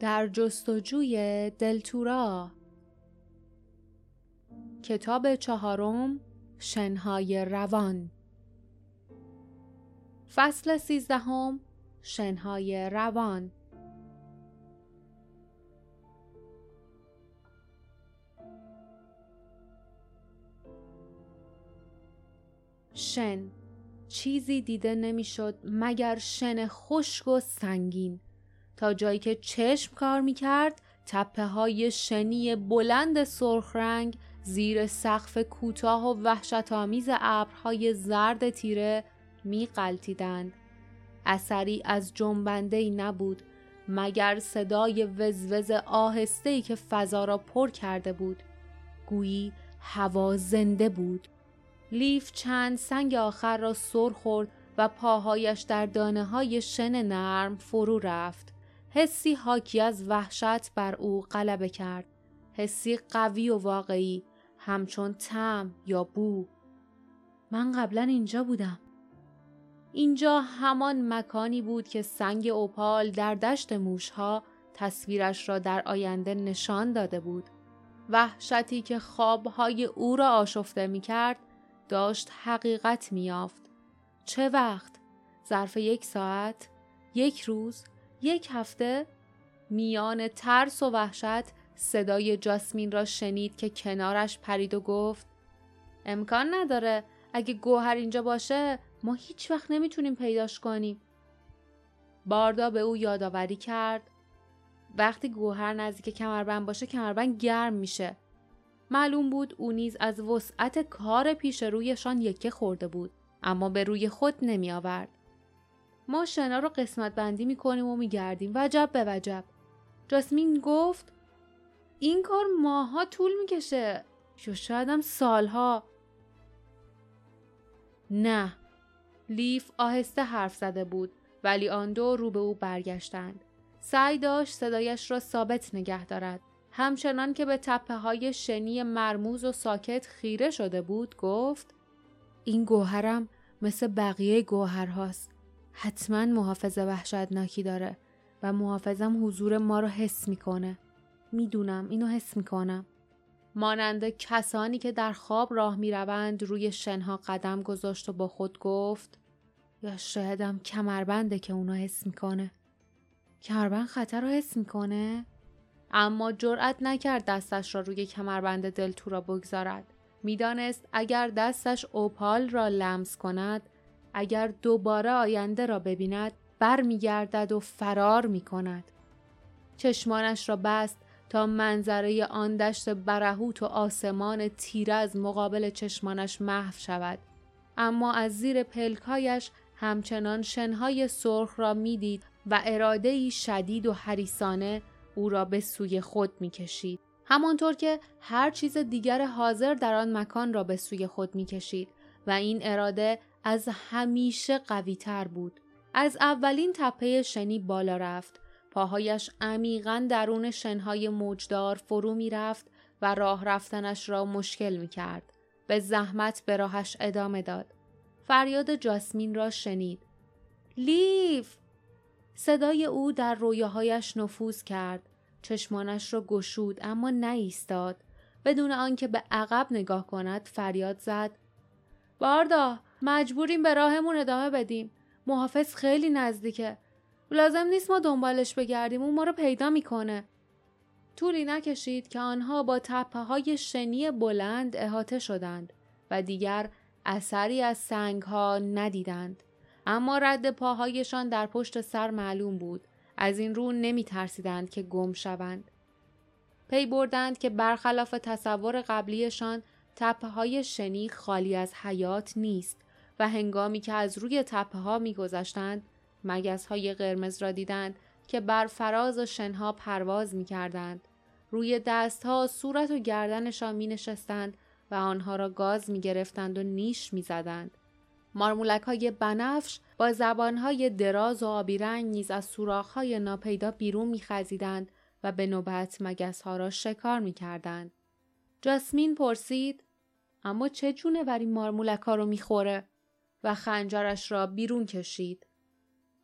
در جستجوی دلتورا کتاب چهارم شنهای روان. فصل سیزدهم شنهای روان. شن. چیزی دیده نمی‌شد مگر شن خشک و سنگین. تا جایی که چشم کار می‌کرد تپه های شنی بلند سرخ رنگ زیر سقف کوتاه و وحشت آمیز ابرهای زرد تیره می قلتیدند. اثری از جنبنده ای نبود مگر صدای وزوز آهسته ای که فضا را پر کرده بود. گویی هوا زنده بود. لیف چند سنگ آخر را سر خورد و پاهایش در دانه های شن نرم فرو رفت. حسی حاکی از وحشت بر او غلبه کرد. حسی قوی و واقعی همچون تم یا بو. من قبلا اینجا بودم. اینجا همان مکانی بود که سنگ اوپال در دشت موشها تصویرش را در آینده نشان داده بود. وحشتی که خوابهای او را آشفته می کرد داشت حقیقت می یافت. چه وقت؟ ظرف یک ساعت؟ یک روز؟ یک هفته؟ میان ترس و وحشت صدای جاسمین را شنید که کنارش پرید و گفت امکان نداره اگه گوهر اینجا باشه ما هیچ وقت نمی‌تونیم پیداش کنیم. باردا به او یادآوری کرد وقتی گوهر نزدیک کمربند باشه کمربند گرم میشه. معلوم بود او نیز از وسعت کار پیش رویشان یکه خورده بود اما به روی خود نمی آورد. ما شنا رو قسمت بندی می کنیم و می گردیم وجب به وجب. جاسمین گفت این کار ماها طول می‌کشه. یا شاید هم سالها. نه. لیف آهسته حرف زده بود ولی آن دو رو به او برگشتند. سعی داشت صدایش را ثابت نگه دارد. همچنان که به تپه های شنی مرموز و ساکت خیره شده بود گفت این گوهرم مثل بقیه گوهرهاست. حتما محافظ وحشتناکی داره و محافظم حضور ما رو حس می‌کنه. می‌دونم اینو حس می‌کنم. مانند کسانی که در خواب راه می‌روند روی شنها قدم گذاشت و با خود گفت یا شایدم کمربنده که اونو حس می‌کنه. کمربند خطر رو حس می‌کنه؟ اما جرأت نکرد دستش را روی کمربند دلتو را بگذارد. می‌دانست اگر دستش اوپال را لمس کند اگر دوباره آینده را ببیند برمیگردد و فرار می کند. چشمانش را بست تا منظره آن دشت برهوت و آسمان تیره از مقابل چشمانش محو شود اما از زیر پلکایش همچنان شنهای سرخ را می‌دید و اراده شدید و حریسانه او را به سوی خود می‌کشید همانطور که هر چیز دیگر حاضر در آن مکان را به سوی خود می‌کشید و این اراده از همیشه قوی تر بود از اولین تپه شنی بالا رفت پاهایش عمیقا درون شنهای موجدار فرو می رفت و راه رفتنش را مشکل می کرد. به زحمت به راهش ادامه داد. فریاد جاسمین را شنید. لیف! صدای او در رویاهایش نفوذ کرد. چشمانش را گشود اما نایستاد. بدون آنکه به عقب نگاه کند فریاد زد. باردا مجبوریم به راهمون ادامه بدیم. محافظ خیلی نزدیکه. لازم نیست ما دنبالش بگردیم اون ما رو پیدا می‌کنه. طولی نکشید که آنها با تپه های شنی بلند احاطه شدند و دیگر اثری از سنگ ها ندیدند. اما رد پاهایشان در پشت سر معلوم بود. از این رو نمی ترسیدند که گم شوند. پی بردند که برخلاف تصور قبلیشان تپه های شنی خالی از حیات نیست و هنگامی که از روی تپه ها می گذشتند مگس های قرمز را دیدند که بر فراز و شنها پرواز می کردند. روی دستها صورت و گردنشان می نشستند و آنها را گاز می گرفتند و نیش می زدند. مارمولک های بنفش با زبان های دراز و آبی رنگ نیز از سوراخ های ناپیدا بیرون می خزیدند و به نوبت مگس ها را شکار می کردند. جاسمین پرسید اما چه جونه وری مارمولک ها رو می خوره؟ و خنجرش را بیرون کشید.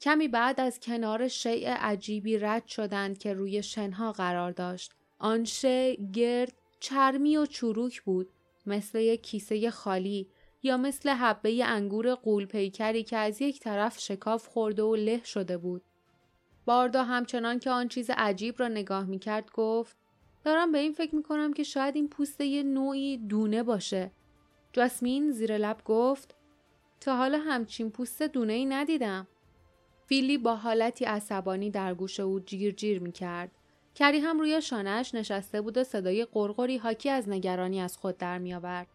کمی بعد از کنار شیء عجیبی رد شدند که روی شنها قرار داشت. آن شیء گرد چرمی و چروک بود مثل یک کیسه خالی یا مثل حبه انگور قول پیکری که از یک طرف شکاف خورده و له شده بود. باردا همچنان که آن چیز عجیب را نگاه می کرد گفت دارم به این فکر می کنم که شاید این پوست یه نوعی دونه باشه. جاسمین زیر لب گفت تا حالا همچین پوست دونه ای ندیدم. فیلی با حالتی عصبانی در گوش او جیر جیر می کرد. کری هم روی شانهش نشسته بود و صدای قرقری حاکی از نگرانی از خود در می آورد.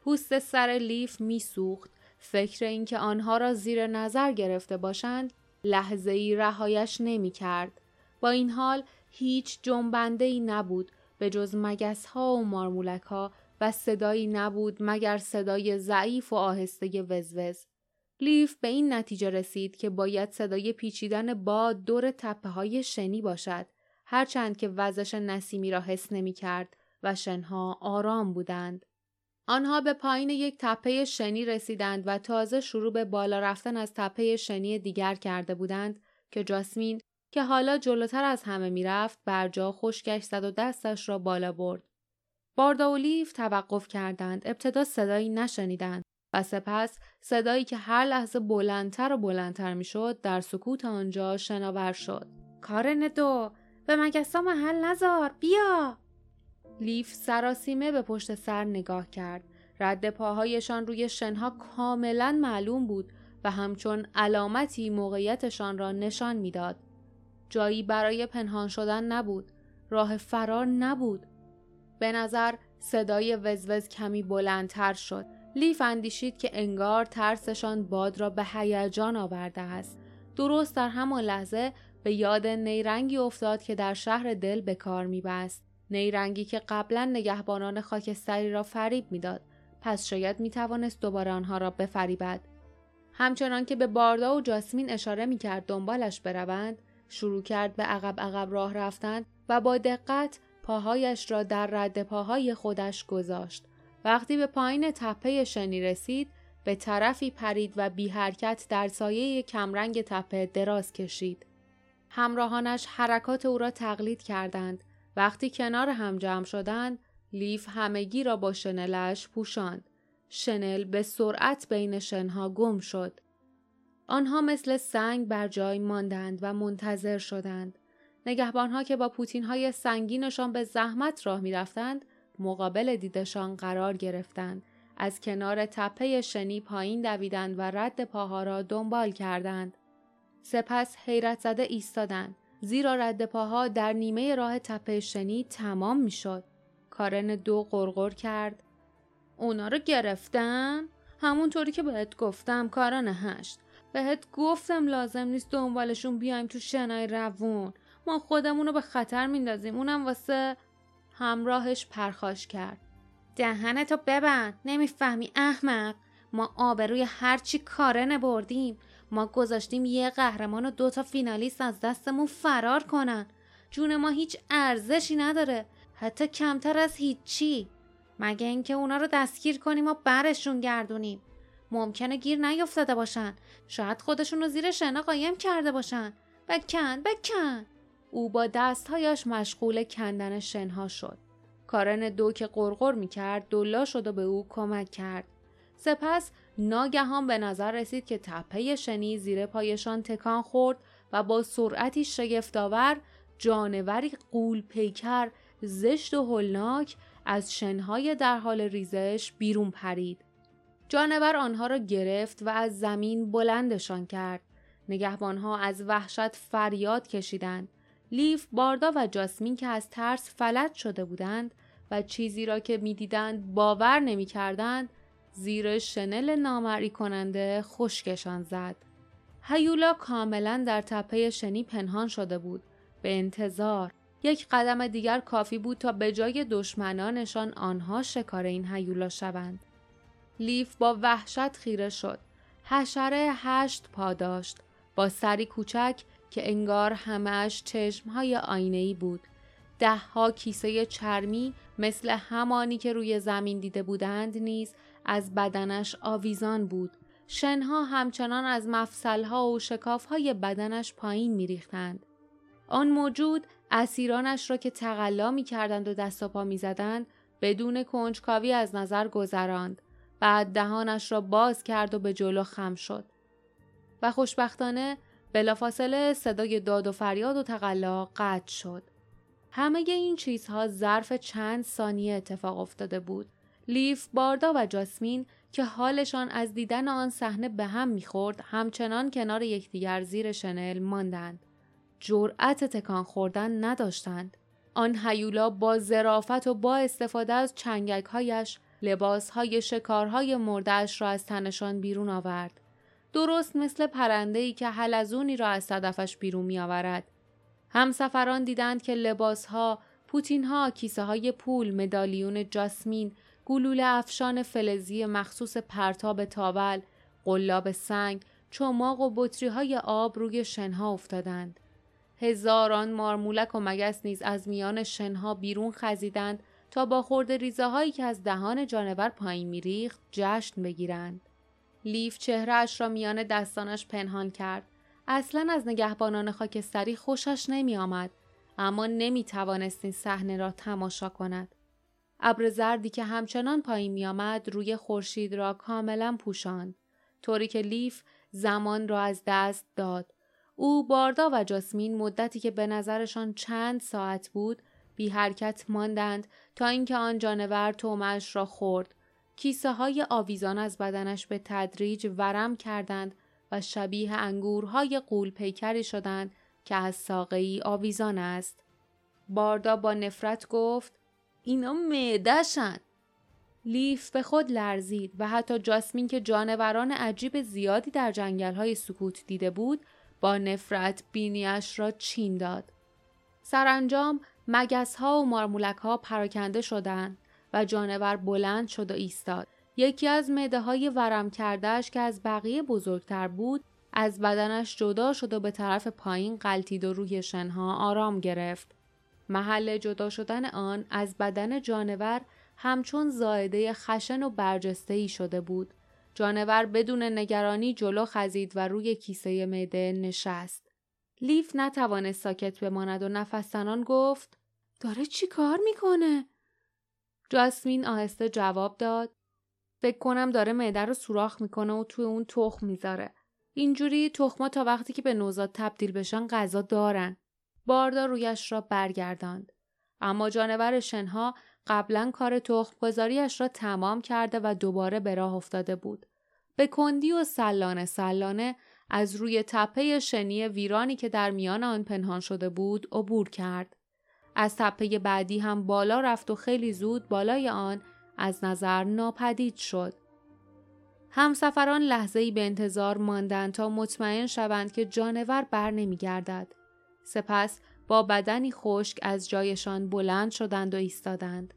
پوست سر لیف می سوخت. فکر اینکه آنها را زیر نظر گرفته باشند لحظه ای رهایش نمی کرد. با این حال هیچ جنبنده ای نبود به جز مگس ها و مارمولک ها و صدایی نبود مگر صدای ضعیف و آهسته وزوز. لیف به این نتیجه رسید که باید صدای پیچیدن باد دور تپه های شنی باشد هرچند که وزش نسیمی را حس نمی کرد و شنها آرام بودند. آنها به پایین یک تپه شنی رسیدند و تازه شروع به بالا رفتن از تپه شنی دیگر کرده بودند که جاسمین که حالا جلوتر از همه می‌رفت بر جا خشکش زد و دستش را بالا برد. باردا و لیف توقف کردند. ابتدا صدایی نشنیدند و سپس صدایی که هر لحظه بلندتر و بلندتر می‌شد در سکوت آنجا شناور شد. کارن دو به مگسا محل نزار بیا! لیف سراسیمه به پشت سر نگاه کرد. رد پاهایشان روی شنها کاملا معلوم بود و همچون علامتی موقعیتشان را نشان می‌داد. جایی برای پنهان شدن نبود. راه فرار نبود. به نظر صدای وزوز کمی بلندتر شد. لیف اندیشید که انگار ترسشان باد را به هیجان آورده است. درست در همان لحظه به یاد نیرنگی افتاد که در شهر دل به کار میبست. نیرنگی که قبلا نگهبانان خاکستری را فریب می‌داد. پس شاید می‌توانست دوباره آنها را بفریبد. همچنان که به باردا و جاسمین اشاره می‌کرد دنبالش بروند شروع کرد به عقب عقب راه رفتن و با دقت پاهایش را در رد پاهای خودش گذاشت وقتی به پایین تپه شنی رسید به طرفی پرید و بی حرکت در سایه کمرنگ تپه دراز کشید همراهانش حرکات او را تقلید کردند. وقتی کنار هم جمع شدند، لیف همگی را با شنلش پوشاند. شنل به سرعت بین شنها گم شد. آنها مثل سنگ بر جای ماندند و منتظر شدند. نگهبانها که با پوتین های سنگینشان به زحمت راه می رفتند، مقابل دیدشان قرار گرفتند. از کنار تپه شنی پایین دویدند و رد پاها را دنبال کردند. سپس حیرت زده ایستادند زیرا رد پاها در نیمه راه تپه شنی تمام می‌شد. کارن دو قرقر کرد. اونا رو گرفتن؟ همونطوری که بهت گفتم کارن هشت. بهت گفتم لازم نیست دنبالشون بیایم تو شنای روون. ما خودمون رو به خطر میندازیم. اونم واسه همراهش پرخاش کرد. دهنتو ببند. نمی‌فهمی احمق. ما آبروی هرچی کارنه بردیم. ما گذاشتیم یه قهرمان و دوتا فینالیست از دستمون فرار کنن جون ما هیچ ارزشی نداره حتی کمتر از هیچی مگه اینکه اونا رو دستگیر کنیم و برشون گردونیم ممکنه گیر نیفتاده باشن شاید خودشون رو زیر شنا قایم کرده باشن بکن بکن او با دستهایش مشغول کندن شنها شد کارن دو که قرقر می کرد دلا شد و به او کمک کرد سپس ناگهان به نظر رسید که تپه شنی زیر پایشان تکان خورد و با سرعتی شگفتآور جانوری قول پیکر زشت و هولناک از شنهای در حال ریزش بیرون پرید. جانور آنها را گرفت و از زمین بلندشان کرد. نگهبانها از وحشت فریاد کشیدند. لیف، باردا و جاسمین که از ترس فلج شده بودند و چیزی را که می‌دیدند باور نمی‌کردند زیر شنل نامری کننده خشکشان زد. هیولا کاملا در تپه شنی پنهان شده بود. به انتظار یک قدم دیگر کافی بود تا به جای دشمنانشان آنها شکار این هیولا شوند. لیف با وحشت خیره شد. حشره هشت پا داشت. با سری کوچک که انگار همش چشمهای آینه‌ای بود. ده ها کیسه چرمی مثل همانی که روی زمین دیده بودند نیز از بدنش آویزان بود شنها همچنان از مفصلها و شکافهای بدنش پایین میریختند. آن موجود اسیرانش را که تقلا می کردند و دست و پا می زدند بدون کنجکاوی از نظر گذراند. بعد دهانش را باز کرد و به جلو خم شد. و خوشبختانه بلافاصله صدای داد و فریاد و تقلا قطع شد. همه این چیزها ظرف چند ثانیه اتفاق افتاده بود. لیف، باردا و جاسمین که حالشان از دیدن آن صحنه به هم می‌خورد همچنان کنار یکدیگر زیر شنل ماندند. جرأت تکان خوردن نداشتند. آن هیولا با ظرافت و با استفاده از چنگکهایش لباسهای شکارهای مردهاش را از تنشان بیرون آورد. درست مثل پرنده‌ای که حلزونی را از صدفش بیرون می آورد. همسفران دیدند که لباسها، پوتینها، کیسه های پول، مدالیون جاسمین، گلوله افشان فلزی مخصوص پرتاب تاول، قلاب سنگ، چماق و بطری های آب روی شنها افتادند. هزاران مارمولک و مگس نیز از میان شنها بیرون خزیدند تا با خورده ریزه هایی که از دهان جانور پایین میریخت جشن بگیرند. لیف چهرهش را میان دستانش پنهان کرد. اصلا از نگهبانان خاکستری خوشش نمی آمد. اما نمی توانست این صحنه را تماشا کند. ابر زردی که همچنان پایین می آمد روی خورشید را کاملا پوشاند. طوری که لیف زمان را از دست داد. او باردا و جاسمین مدتی که به نظرشان چند ساعت بود بی حرکت ماندند تا اینکه آن جانور تومش را خورد. کیسه های آویزان از بدنش به تدریج ورم کردند و شبیه انگورهای قول پیکری شدند که از ساقهی آویزان است. باردا با نفرت گفت اینا معدهشن. لیف به خود لرزید و حتی جاسمین که جانوران عجیب زیادی در جنگل های سکوت دیده بود با نفرت بینیش را چین داد. سرانجام مگس ها و مارمولک ها پراکنده شدند و جانور بلند شد و ایستاد. یکی از مده های ورم کردهش که از بقیه بزرگتر بود از بدنش جدا شد و به طرف پایین قلتید و روی شنها آرام گرفت. محل جدا شدن آن از بدن جانور همچون زایده خشن و برجسته ای شده بود. جانور بدون نگرانی جلو خزید و روی کیسه معده نشست. لیف نتوانست ساکت بماند و نفستنان گفت داره چی کار می‌کنه؟ جاسمین آهسته جواب داد فکر کنم داره معده رو سوراخ می‌کنه و توی اون تخم می‌ذاره. اینجوری تخما تا وقتی که به نوزاد تبدیل بشن غذا دارن. باردا رویش را برگرداند. اما جانور شنها قبلا کار تخم گذاریش را تمام کرده و دوباره به راه افتاده بود. به کندی و سلانه سلانه از روی تپه شنی ویرانی که در میان آن پنهان شده بود عبور کرد. از تپه بعدی هم بالا رفت و خیلی زود بالای آن از نظر ناپدید شد. همسفران لحظه ای به انتظار ماندند تا مطمئن شوند که جانور بر نمی گردد. سپس با بدنی خشک از جایشان بلند شدند و ایستادند.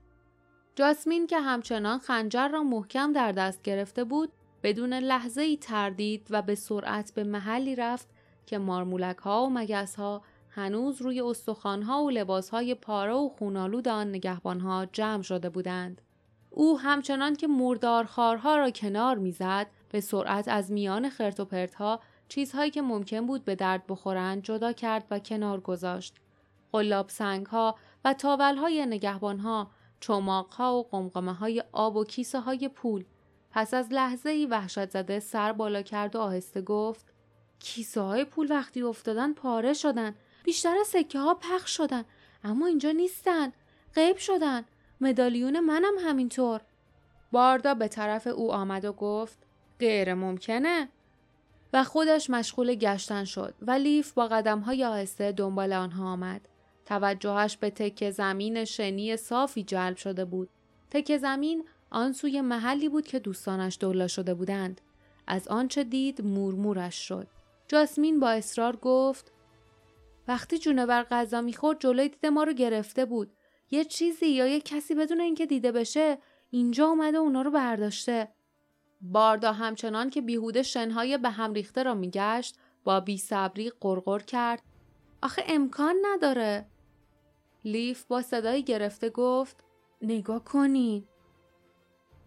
جاسمین که همچنان خنجر را محکم در دست گرفته بود بدون لحظه ای تردید و به سرعت به محلی رفت که مارمولک ها و مگس ها هنوز روی استخوان ها و لباس های پاره و خونالود آن نگهبان ها جمع شده بودند. او همچنان که مردارخارها را کنار می‌زد به سرعت از میان خرت و پرتها چیزهایی که ممکن بود به درد بخورند جدا کرد و کنار گذاشت. قلاب ها و های نگهبان و قمقمه های آب و کیسه های پول. پس از لحظه ای وحشت زده سر بالا کرد و آهسته گفت کیسه های پول وقتی افتادن پاره شدن. بیشتر سکه ها پخش شدن. اما اینجا نیستن. غیب شدن. مدالیون منم همینطور. باردا به طرف او آمد و گفت غیر ممکنه. و خودش مشغول گشتن شد و لیف با قدم های آهسته دنبال آنها آمد. توجهش به تک زمین شنی صافی جلب شده بود. تک زمین آن سوی محلی بود که دوستانش دولا شده بودند. از آنچه دید مورمورش شد. جاسمین با اصرار گفت وقتی جونور غذا می‌خورد جلوی دید ما رو گرفته بود. یه چیزی یا یه کسی بدون اینکه دیده بشه اینجا اومده اونا رو برداشته. باردا همچنان که بیهوده شنهای به هم ریخته را میگشت با بی صبری قرقر کرد. آخه امکان نداره. لیف با صدای گرفته گفت نگاه کنین.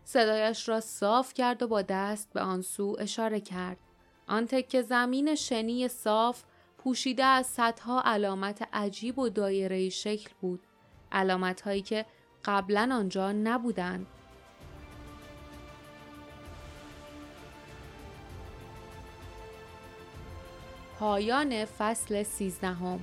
صدایش را صاف کرد و با دست به آن سو اشاره کرد. آن تکه زمین شنی صاف پوشیده از صدها علامت عجیب و دایره شکل بود. علامت هایی که قبلا آنجا نبودند. پایان فصل سیزدهم